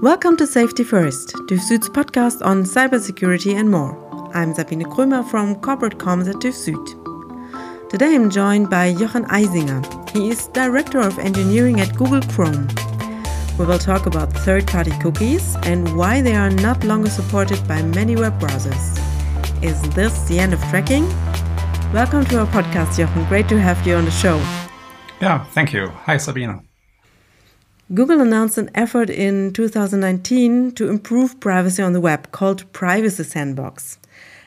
Welcome to Safety First, TÜV Süd's podcast on cybersecurity and more. I'm Sabine Krömer from Corporate Comms at TÜV Süd. Today I'm joined by Jochen Eisinger. He is Director of Engineering at Google Chrome. We will talk about third party cookies and why they are not longer supported by many web browsers. Is this the end of tracking? Welcome to our podcast, Jochen. Great to have you on the show. Yeah, thank you. Hi, Sabine. Google announced an effort in 2019 to improve privacy on the web called Privacy Sandbox.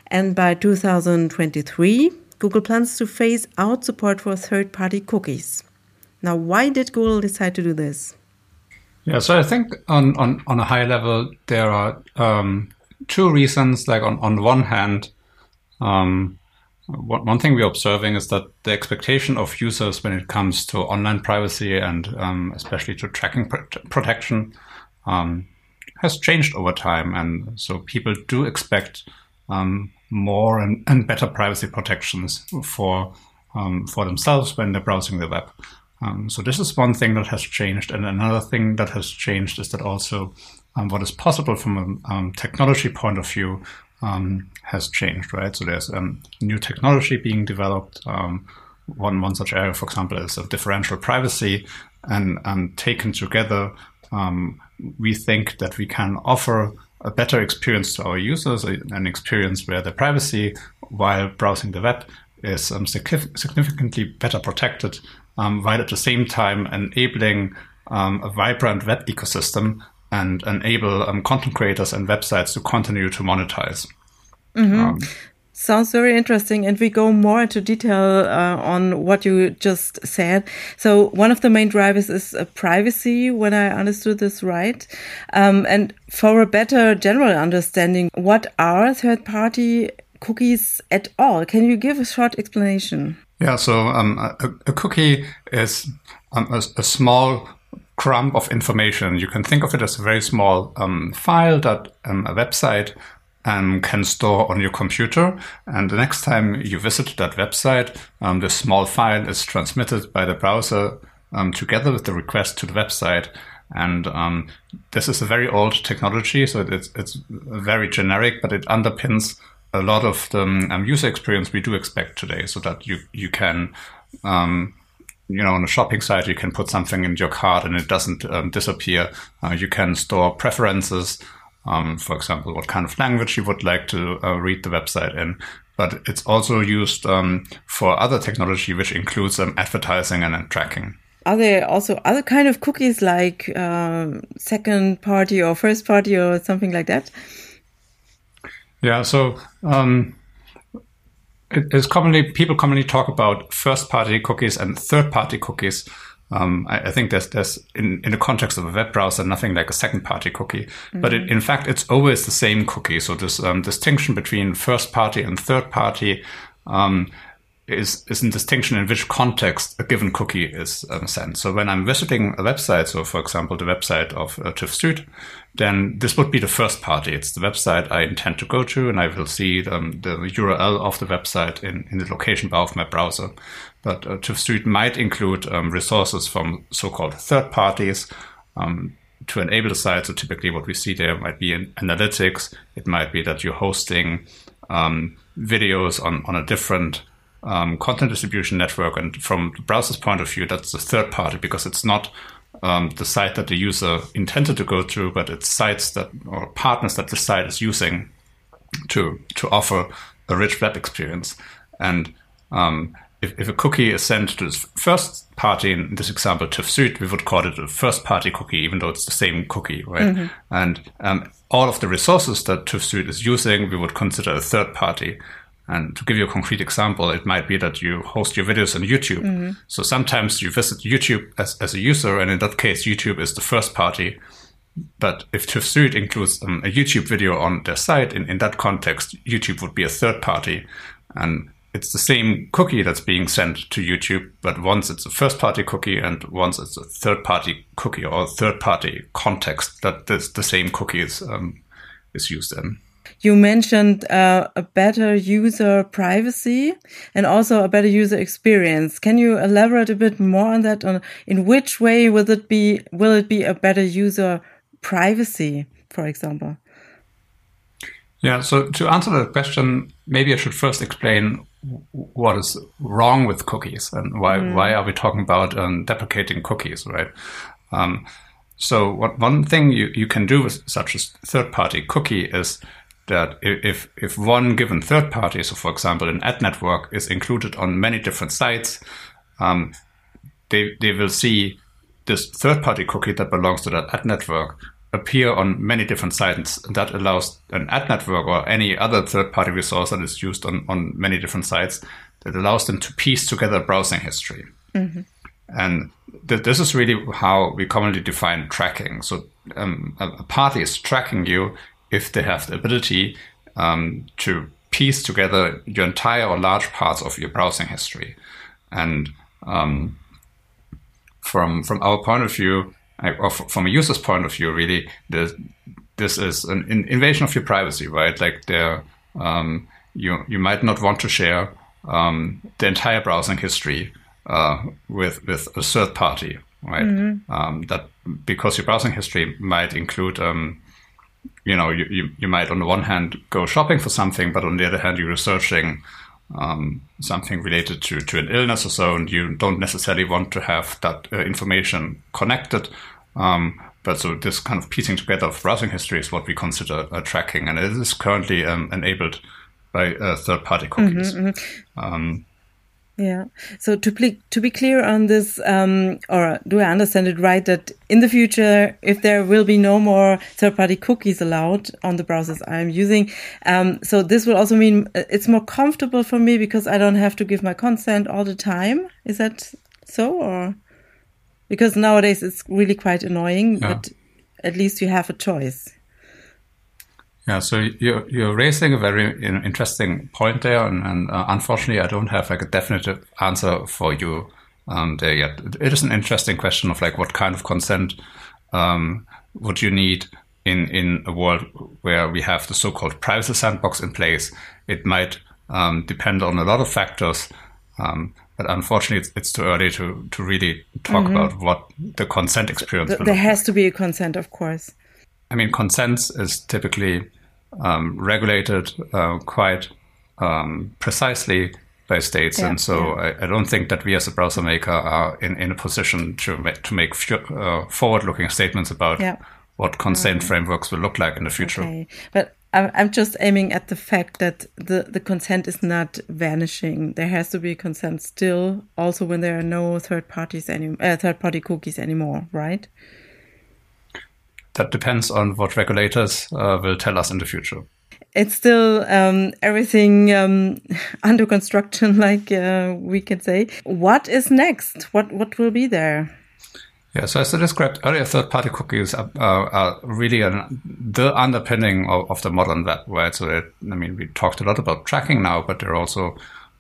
And by 2023, Google plans to phase out support for third party cookies. Now, why did Google decide to do this? Yeah, so I think on, on, on a high level, there are um, two reasons. Like, on, on one hand, um, one thing we're observing is that the expectation of users when it comes to online privacy and um, especially to tracking pr protection um, has changed over time. And so people do expect um, more and, and, better privacy protections for um, for themselves when they're browsing the web. Um, so this is one thing that has changed. And another thing that has changed is that also um, what is possible from a technology point of view um, has changed, right? So there's um, new technology being developed. Um, one one such area, for example, is of differential privacy, and um, taken together, um, we think that we can offer a better experience to our users, an experience where the privacy while browsing the web is um, significantly better protected, while at the same time enabling a vibrant web ecosystem and enable um, content creators and websites to continue to monetize. Mm -hmm. um, Sounds very interesting. And we go more into detail uh, on what you just said. So one of the main drivers is uh, privacy, when I understood this right. Um, and for a better general understanding, what are third party cookies at all? Can you give a short explanation? Yeah, so um, a, a, cookie is um, a, a, small crumb of information. You can think of it as a very small um, file that um, a website um, can store on your computer. And the next time you visit that website, um, this small file is transmitted by the browser um, together with the request to the website. And um, this is a very old technology, so it's, it's very generic, but it underpins a lot of the user experience we do expect today, so that you you can um, you know, on a shopping site, you can put something in your cart and it doesn't um, disappear. Uh, you can store preferences, um, for example, what kind of language you would like to uh, read the website in. But it's also used um, for other technology, which includes um, advertising and, and, tracking. Are there also other kind of cookies like um, second party or first party or something like that? Yeah, so um, it is commonly people commonly talk about first party cookies and third party cookies. Um, I, I, think there's there's in, in the context of a web browser nothing like a second party cookie, mm-hmm. but it, in fact it's always the same cookie. So this um, distinction between first party and third party um, is is a distinction in which context a given cookie is um, sent. So when I'm visiting a website, so for example the website of uh, TÜV Süd, then this would be the first party. It's the website I intend to go to, and I will see um, the URL of the website in, in the location bar of my browser. But uh, TÜV Süd might include um, resources from so-called third parties um, to enable the site. So typically what we see there might be in analytics. It might be that you're hosting um, videos on, on a different um, content distribution network. And from the browser's point of view, that's the third party because it's not um, the site that the user intended to go to, but it's sites that or partners that the site is using to to offer a rich web experience. And um, if, if, a cookie is sent to this first party, in this example, TÜV Süd, we would call it a first party cookie, even though it's the same cookie, right? Mm-hmm. And um, all of the resources that TÜV Süd is using, we would consider a third party. And to give you a concrete example, it might be that you host your videos on YouTube. Mm-hmm. So sometimes you visit YouTube as, as a user, and in that case, YouTube is the first party. But if TÜV Süd includes um, a YouTube video on their site, in, in that context, YouTube would be a third party. And it's the same cookie that's being sent to YouTube, but once it's a first party cookie and once it's a third party cookie or third party context that this, the same cookie is, um, is used in. You mentioned uh, a better user privacy and also a better user experience. Can you elaborate a bit more on that? On in which way will it be? Will it be a better user privacy, for example? Yeah, so to answer that question, maybe I should first explain what is wrong with cookies and why mm. why are we talking about um, deprecating cookies, right? Um, so what, one thing you, you can do with such a third party cookie is that if if one given third party, so for example an ad network, is included on many different sites, um, they they will see this third party cookie that belongs to that ad network appear on many different sites. That allows an ad network or any other third party resource that is used on, on many different sites that allows them to piece together browsing history. Mm-hmm. And th- this is really how we commonly define tracking. So um, a, a, party is tracking you if they have the ability um, to piece together your entire or large parts of your browsing history. And um, from from our point of view, or from a user's point of view, really, this, this is an invasion of your privacy, right? Like there, um, you you might not want to share um, the entire browsing history uh, with with a third party, right? Mm-hmm. Um, that because your browsing history might include, um, you know, you, you, you might on the one hand go shopping for something, but on the other hand you're researching um, something related to, to an illness or so, and you don't necessarily want to have that uh, information connected. Um, but so this kind of piecing together of browsing history is what we consider uh, tracking, and it is currently um, enabled by uh, third-party cookies. Mm-hmm, mm-hmm. Yeah. So to be to be clear on this, um, or do I understand it right that in the future, if there will be no more third-party cookies allowed on the browsers I'm using, um, so this will also mean uh, it's more comfortable for me because I don't have to give my consent all the time. Is that so, or because nowadays it's really quite annoying, yeah. but at least you have a choice. Yeah, so you're, you're raising a very interesting point there, and, and uh, unfortunately, I don't have like a definitive answer for you um, there yet. It is an interesting question of like what kind of consent um, would you need in in a world where we have the so-called privacy sandbox in place. It might um, depend on a lot of factors, um, but unfortunately, it's, it's, too early to to really talk mm-hmm. about what the consent experience. Is. There has to be a consent, of course. I mean, consent is typically um, regulated uh, quite um, precisely by states, yeah, and so yeah. I, I, don't think that we as a browser maker are in, in a position to make, to make uh, forward-looking statements about yeah. what consent mm-hmm. frameworks will look like in the future. Okay. But I'm just aiming at the fact that the, the consent is not vanishing. There has to be consent still, also when there are no third parties any uh, third party cookies anymore, right? That depends on what regulators uh, will tell us in the future. It's still um, everything um, under construction, like uh, we can say. What is next? What what will be there? Yeah, so as I described earlier, third-party cookies are, are, are really an, the underpinning of, of, the modern web, right? So, that, I mean, we talked a lot about tracking now, but they're also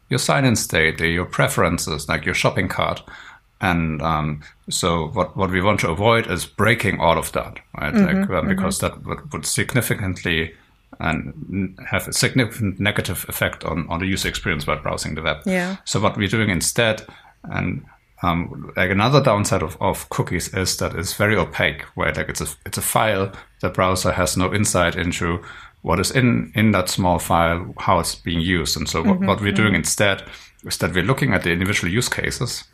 your sign-in state, your preferences, like your shopping cart. And um, so what, what we want to avoid is breaking all of that, right? Mm-hmm, like, um, mm-hmm. because that would, would significantly and have a significant negative effect on, on the user experience while browsing the web. Yeah. So what we're doing instead, and um, like another downside of, of cookies is that it's very opaque, where like it's a it's a file. The browser has no insight into what is in in that small file, how it's being used, and so mm-hmm, what, what, we're doing mm-hmm. instead is that we're looking at the individual use cases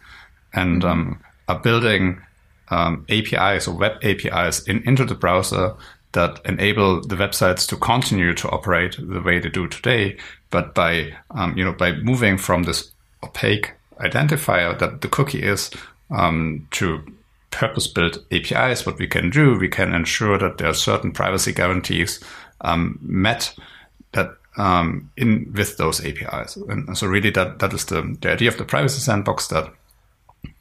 and um, are building um, APIs or web APIs in, into the browser that enable the websites to continue to operate the way they do today, but by um, you know by moving from this opaque identifier that the cookie is um, to purpose-built APIs, what we can do, we can ensure that there are certain privacy guarantees um, met that um, in with those APIs. And so really that that is the, the idea of the privacy sandbox that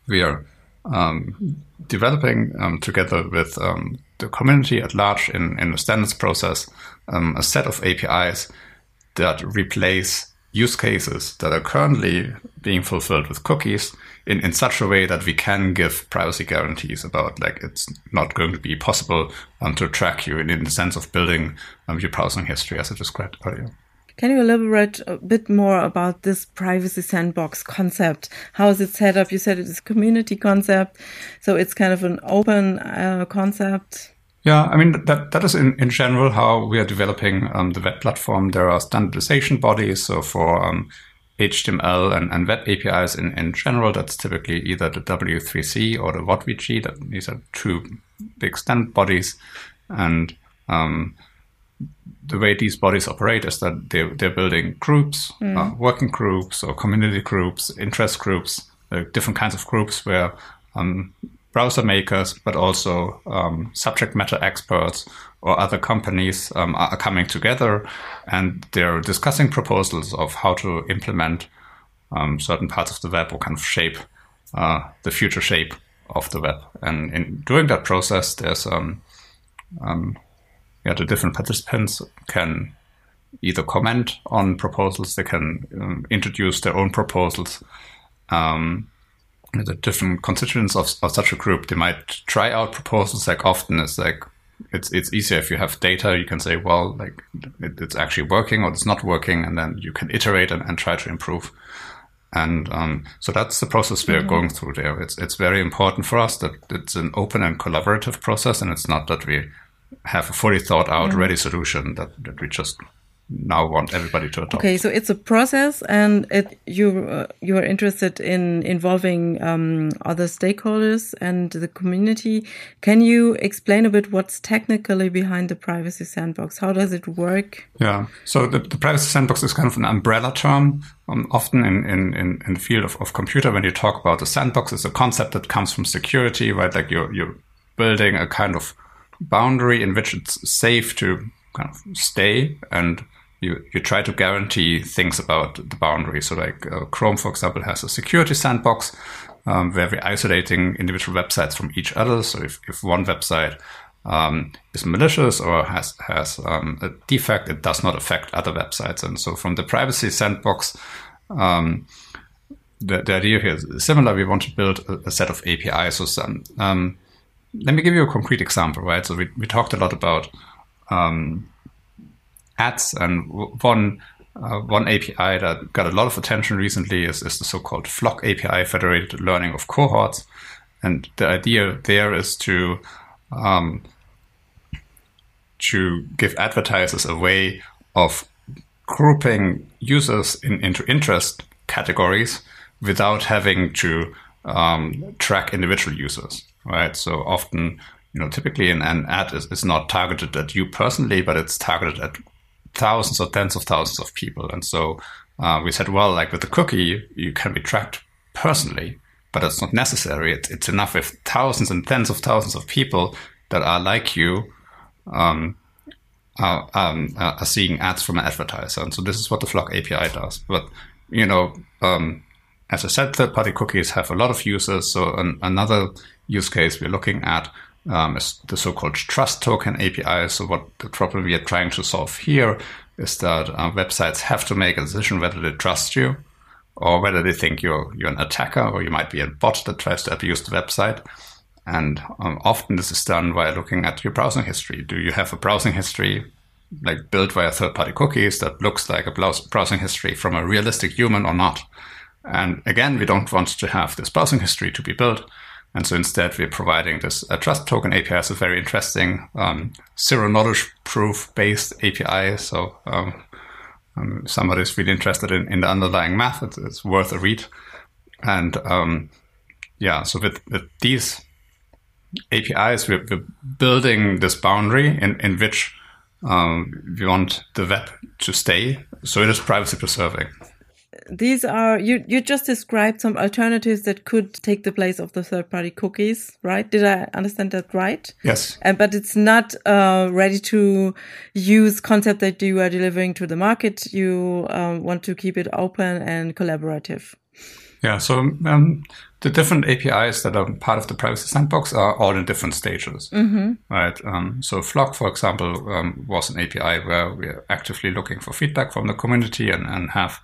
we are um, developing um, together with um, the community at large in, in the standards process um, a set of APIs that replace use cases that are currently being fulfilled with cookies in, in such a way that we can give privacy guarantees about like it's not going to be possible um, to track you in, in the sense of building um, your browsing history as I described earlier. Can you elaborate a bit more about this privacy sandbox concept? How is it set up? You said it is a community concept, so it's kind of an open uh, concept. Yeah, I mean that that is in, in general how we are developing um, the web platform. There are standardization bodies, so for um, HTML and, and web APIs in, in general, that's typically either the W3C or the WHATWG. That these are two big standard bodies, and um, the way these bodies operate is that they they're building groups, mm. uh, working groups or community groups, interest groups, uh, different kinds of groups where um, browser makers, but also um, subject matter experts or other companies um, are coming together and they're discussing proposals of how to implement um, certain parts of the web or kind of shape uh, the future shape of the web. And in doing that process, there's um, um, yeah, the different participants can either comment on proposals, they can um, introduce their own proposals. Um, the different constituents of, of such a group, they might try out proposals. Like often, it's like it's it's easier if you have data. You can say, well, like it, it's actually working or it's not working, and then you can iterate and, and try to improve. And um, so that's the process we are mm-hmm. going through there. It's it's very important for us that it's an open and collaborative process, and it's not that we have a fully thought out, mm-hmm. ready solution that, that we just now want everybody to adopt. Okay, so it's a process, and it, you uh, you are interested in involving um, other stakeholders and the community. Can you explain a bit what's technically behind the privacy sandbox? How does it work? Yeah, so the, the privacy sandbox is kind of an umbrella term. Um, often in, in, in, in, the field of, of computer, when you talk about the sandbox, it's a concept that comes from security, right? Like you're you're building a kind of boundary in which it's safe to kind of stay and you, you try to guarantee things about the boundary. So, like uh, Chrome, for example, has a security sandbox um, where we're isolating individual websites from each other. So, if, if one website um, is malicious or has has um, a defect, it does not affect other websites. And so, from the privacy sandbox, um, the, the idea here is similar. We want to build a, a set of APIs. or some, um, let me give you a concrete example, right? So, we, we talked a lot about um, ads. And one uh, one API that got a lot of attention recently is, is the so-called FLoC API, Federated Learning of Cohorts. And the idea there is to um, to give advertisers a way of grouping users in, into interest categories without having to um, track individual users, right? So often, you know, typically an, an ad is, is not targeted at you personally, but it's targeted at thousands or tens of thousands of people. And so uh, we said, well, like with the cookie, you can be tracked personally, but it's not necessary. It's, it's enough if thousands and tens of thousands of people that are like you um, are, um, are, seeing ads from an advertiser. And so this is what the FLoC API does. But, you know, um, as I said, third party cookies have a lot of users. So an, another use case we're looking at um, is the so-called trust token API. So what the problem we are trying to solve here is that uh, websites have to make a decision whether they trust you or whether they think you're you're an attacker or you might be a bot that tries to abuse the website. And um, often this is done by looking at your browsing history. Do you have a browsing history like built via third-party cookies that looks like a browsing history from a realistic human or not? And again, we don't want to have this browsing history to be built. And so instead, we're providing this trust token API is a very interesting um, zero knowledge proof based API. So um, um, if somebody is really interested in, in the underlying math, it's, it's worth a read. And um, yeah, so with, with these APIs, we're, we're, building this boundary in, in which um, we want the web to stay. So it is privacy preserving these are you you just described some alternatives that could take the place of the third party cookies right? Did i understand that right? Yes. Uh, but it's not a ready to use concept that you are delivering to the market. You um, want to keep it open and collaborative. Yeah so um, the different apis that are part of the privacy sandbox are all in different stages mm -hmm. right? Um, so FLoC for example um, was an api where we're actively looking for feedback from the community and, and have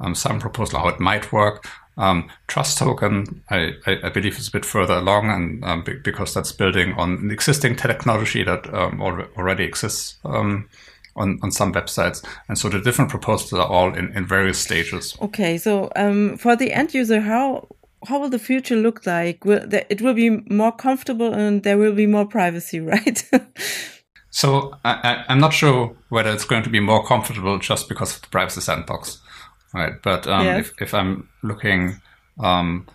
um, some proposal how it might work. Um, Trust Token, I, I, believe, is a bit further along, and um, because that's building on an existing technology that um, already exists um, on, on some websites. And so the different proposals are all in, in various stages. Okay, so um, for the end user, how how will the future look like? Will it will be more comfortable and there will be more privacy, right? so I, am not sure whether it's going to be more comfortable just because of the privacy sandbox, right? But um, yes. if, if I'm looking um,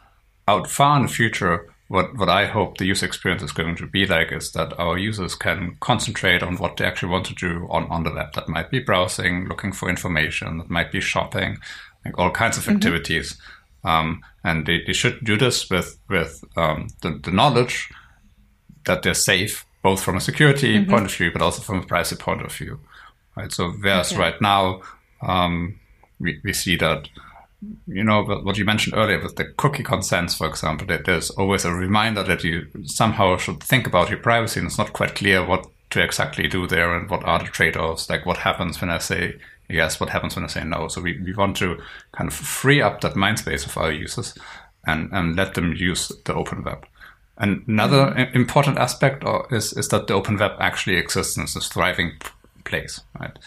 out far in the future, what, what I hope the user experience is going to be like is that our users can concentrate on what they actually want to do on, on the web. That might be browsing, looking for information, that might be shopping, like all kinds of mm-hmm. activities. Um, and they, they should do this with, with um, the, the knowledge that they're safe, both from a security mm-hmm. point of view, but also from a privacy point of view. Right. So whereas okay. right now, um, we, we see that you know what you mentioned earlier with the cookie consents, for example, that there's always a reminder that you somehow should think about your privacy, and it's not quite clear what to exactly do there and what are the trade-offs. Like what happens when I say yes, what happens when I say no. So we, we want to kind of free up that mind space of our users and, and let them use the open web. And another mm-hmm. important aspect is is that the open web actually exists and is a thriving place, right?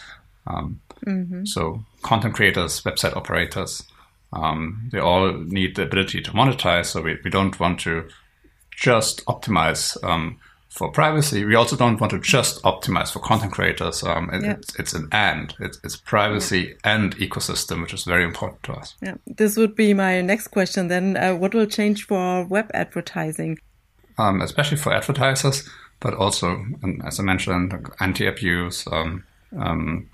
Um, mm-hmm. So content creators, website operators, um, they all need the ability to monetize. So we, we don't want to just optimize um, for privacy. We also don't want to just optimize for content creators. Um, it, yeah. it's, it's, an and. It's, it's privacy yeah. and ecosystem, which is very important to us. Yeah, this would be my next question. Then, uh, what will change for web advertising? Um, especially for advertisers, but also, as I mentioned, anti-abuse. Um, um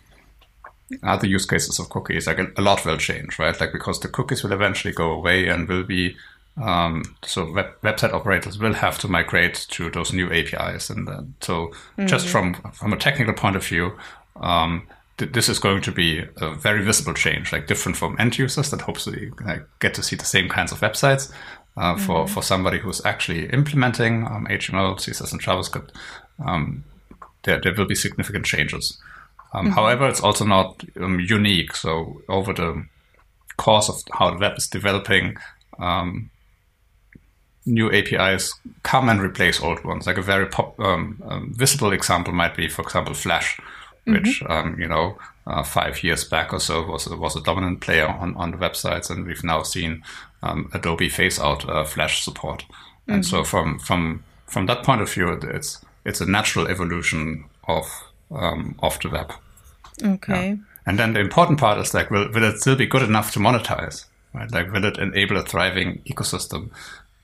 other use cases of cookies, like a, lot will change, right? Like because the cookies will eventually go away and will be um, so web, website operators will have to migrate to those new APIs, and then, so mm-hmm. just from from a technical point of view, um, th- this is going to be a very visible change, like different from end users that hopefully like, get to see the same kinds of websites. Uh, mm-hmm. For for somebody who's actually implementing um, HTML, CSS, and JavaScript, um, there there will be significant changes. Um, mm-hmm. However, it's also not um, unique. So over the course of how the web is developing, um, new APIs come and replace old ones. Like a very pop, um, um, visible example might be, for example, Flash, which mm-hmm. Um, you know uh, five years back or so was was a dominant player on on the websites, and we've now seen Adobe phase out uh, Flash support. Mm-hmm. And so mm-hmm. from from from that point of view, it's it's a natural evolution of um, of the web. Okay. Yeah. And then the important part is like, will, will it still be good enough to monetize? Right? Like, will it enable a thriving ecosystem?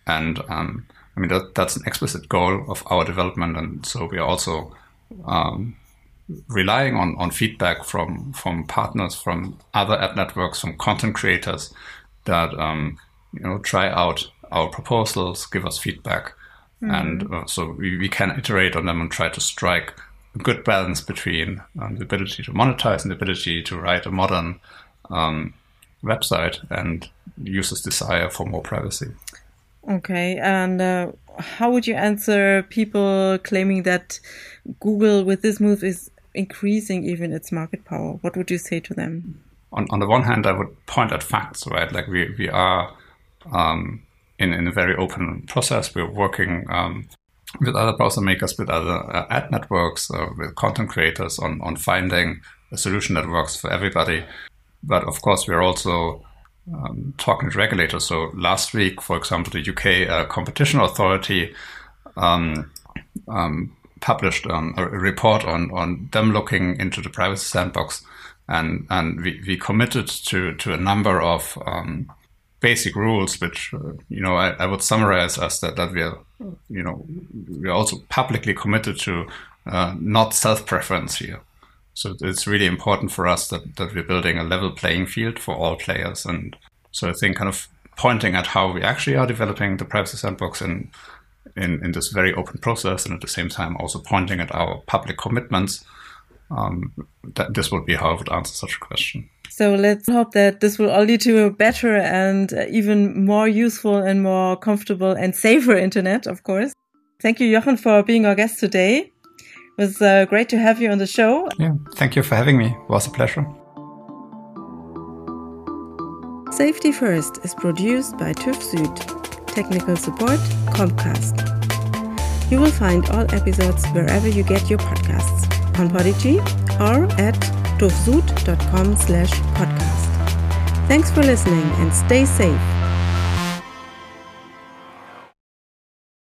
And um, I mean, that, that's an explicit goal of our development. And so we are also um, relying on, on feedback from, from partners, from other ad networks, from content creators that, um, you know, try out our proposals, give us feedback. Mm-hmm. And uh, so we, we can iterate on them and try to strike good balance between um, the ability to monetize and the ability to write a modern um, website and users' desire for more privacy. Okay, and uh, how would you answer people claiming that Google, with this move, is increasing even its market power? What would you say to them? On, on the one hand, I would point at facts, right? Like we, we are um, in, in a very open process. We're working um, with other browser makers, with other uh, ad networks, uh, with content creators on, on finding a solution that works for everybody. But of course, we're also um, talking to regulators. So last week, for example, the UK uh, Competition Authority um, um, published um, a report on, on them looking into the privacy sandbox. And, and we, we committed to, to a number of um, basic rules, which uh, you know I, I, would summarize as that that we are you know we are also publicly committed to uh, not self preference here. So it's really important for us that that we're building a level playing field for all players, and so I think kind of pointing at how we actually are developing the privacy sandbox in in, in this very open process, and at the same time also pointing at our public commitments. Um, that this would be how I would answer such a question. So let's hope that this will all lead to a better and even more useful and more comfortable and safer internet, of course. Thank you, Jochen, for being our guest today. It was uh, great to have you on the show. Yeah, thank you for having me. It was a pleasure. Safety First is produced by TÜV Süd. Technical support, Comcast. You will find all episodes wherever you get your podcasts on Podigee or at tuvsud.com slash podcast. Thanks for listening and stay safe.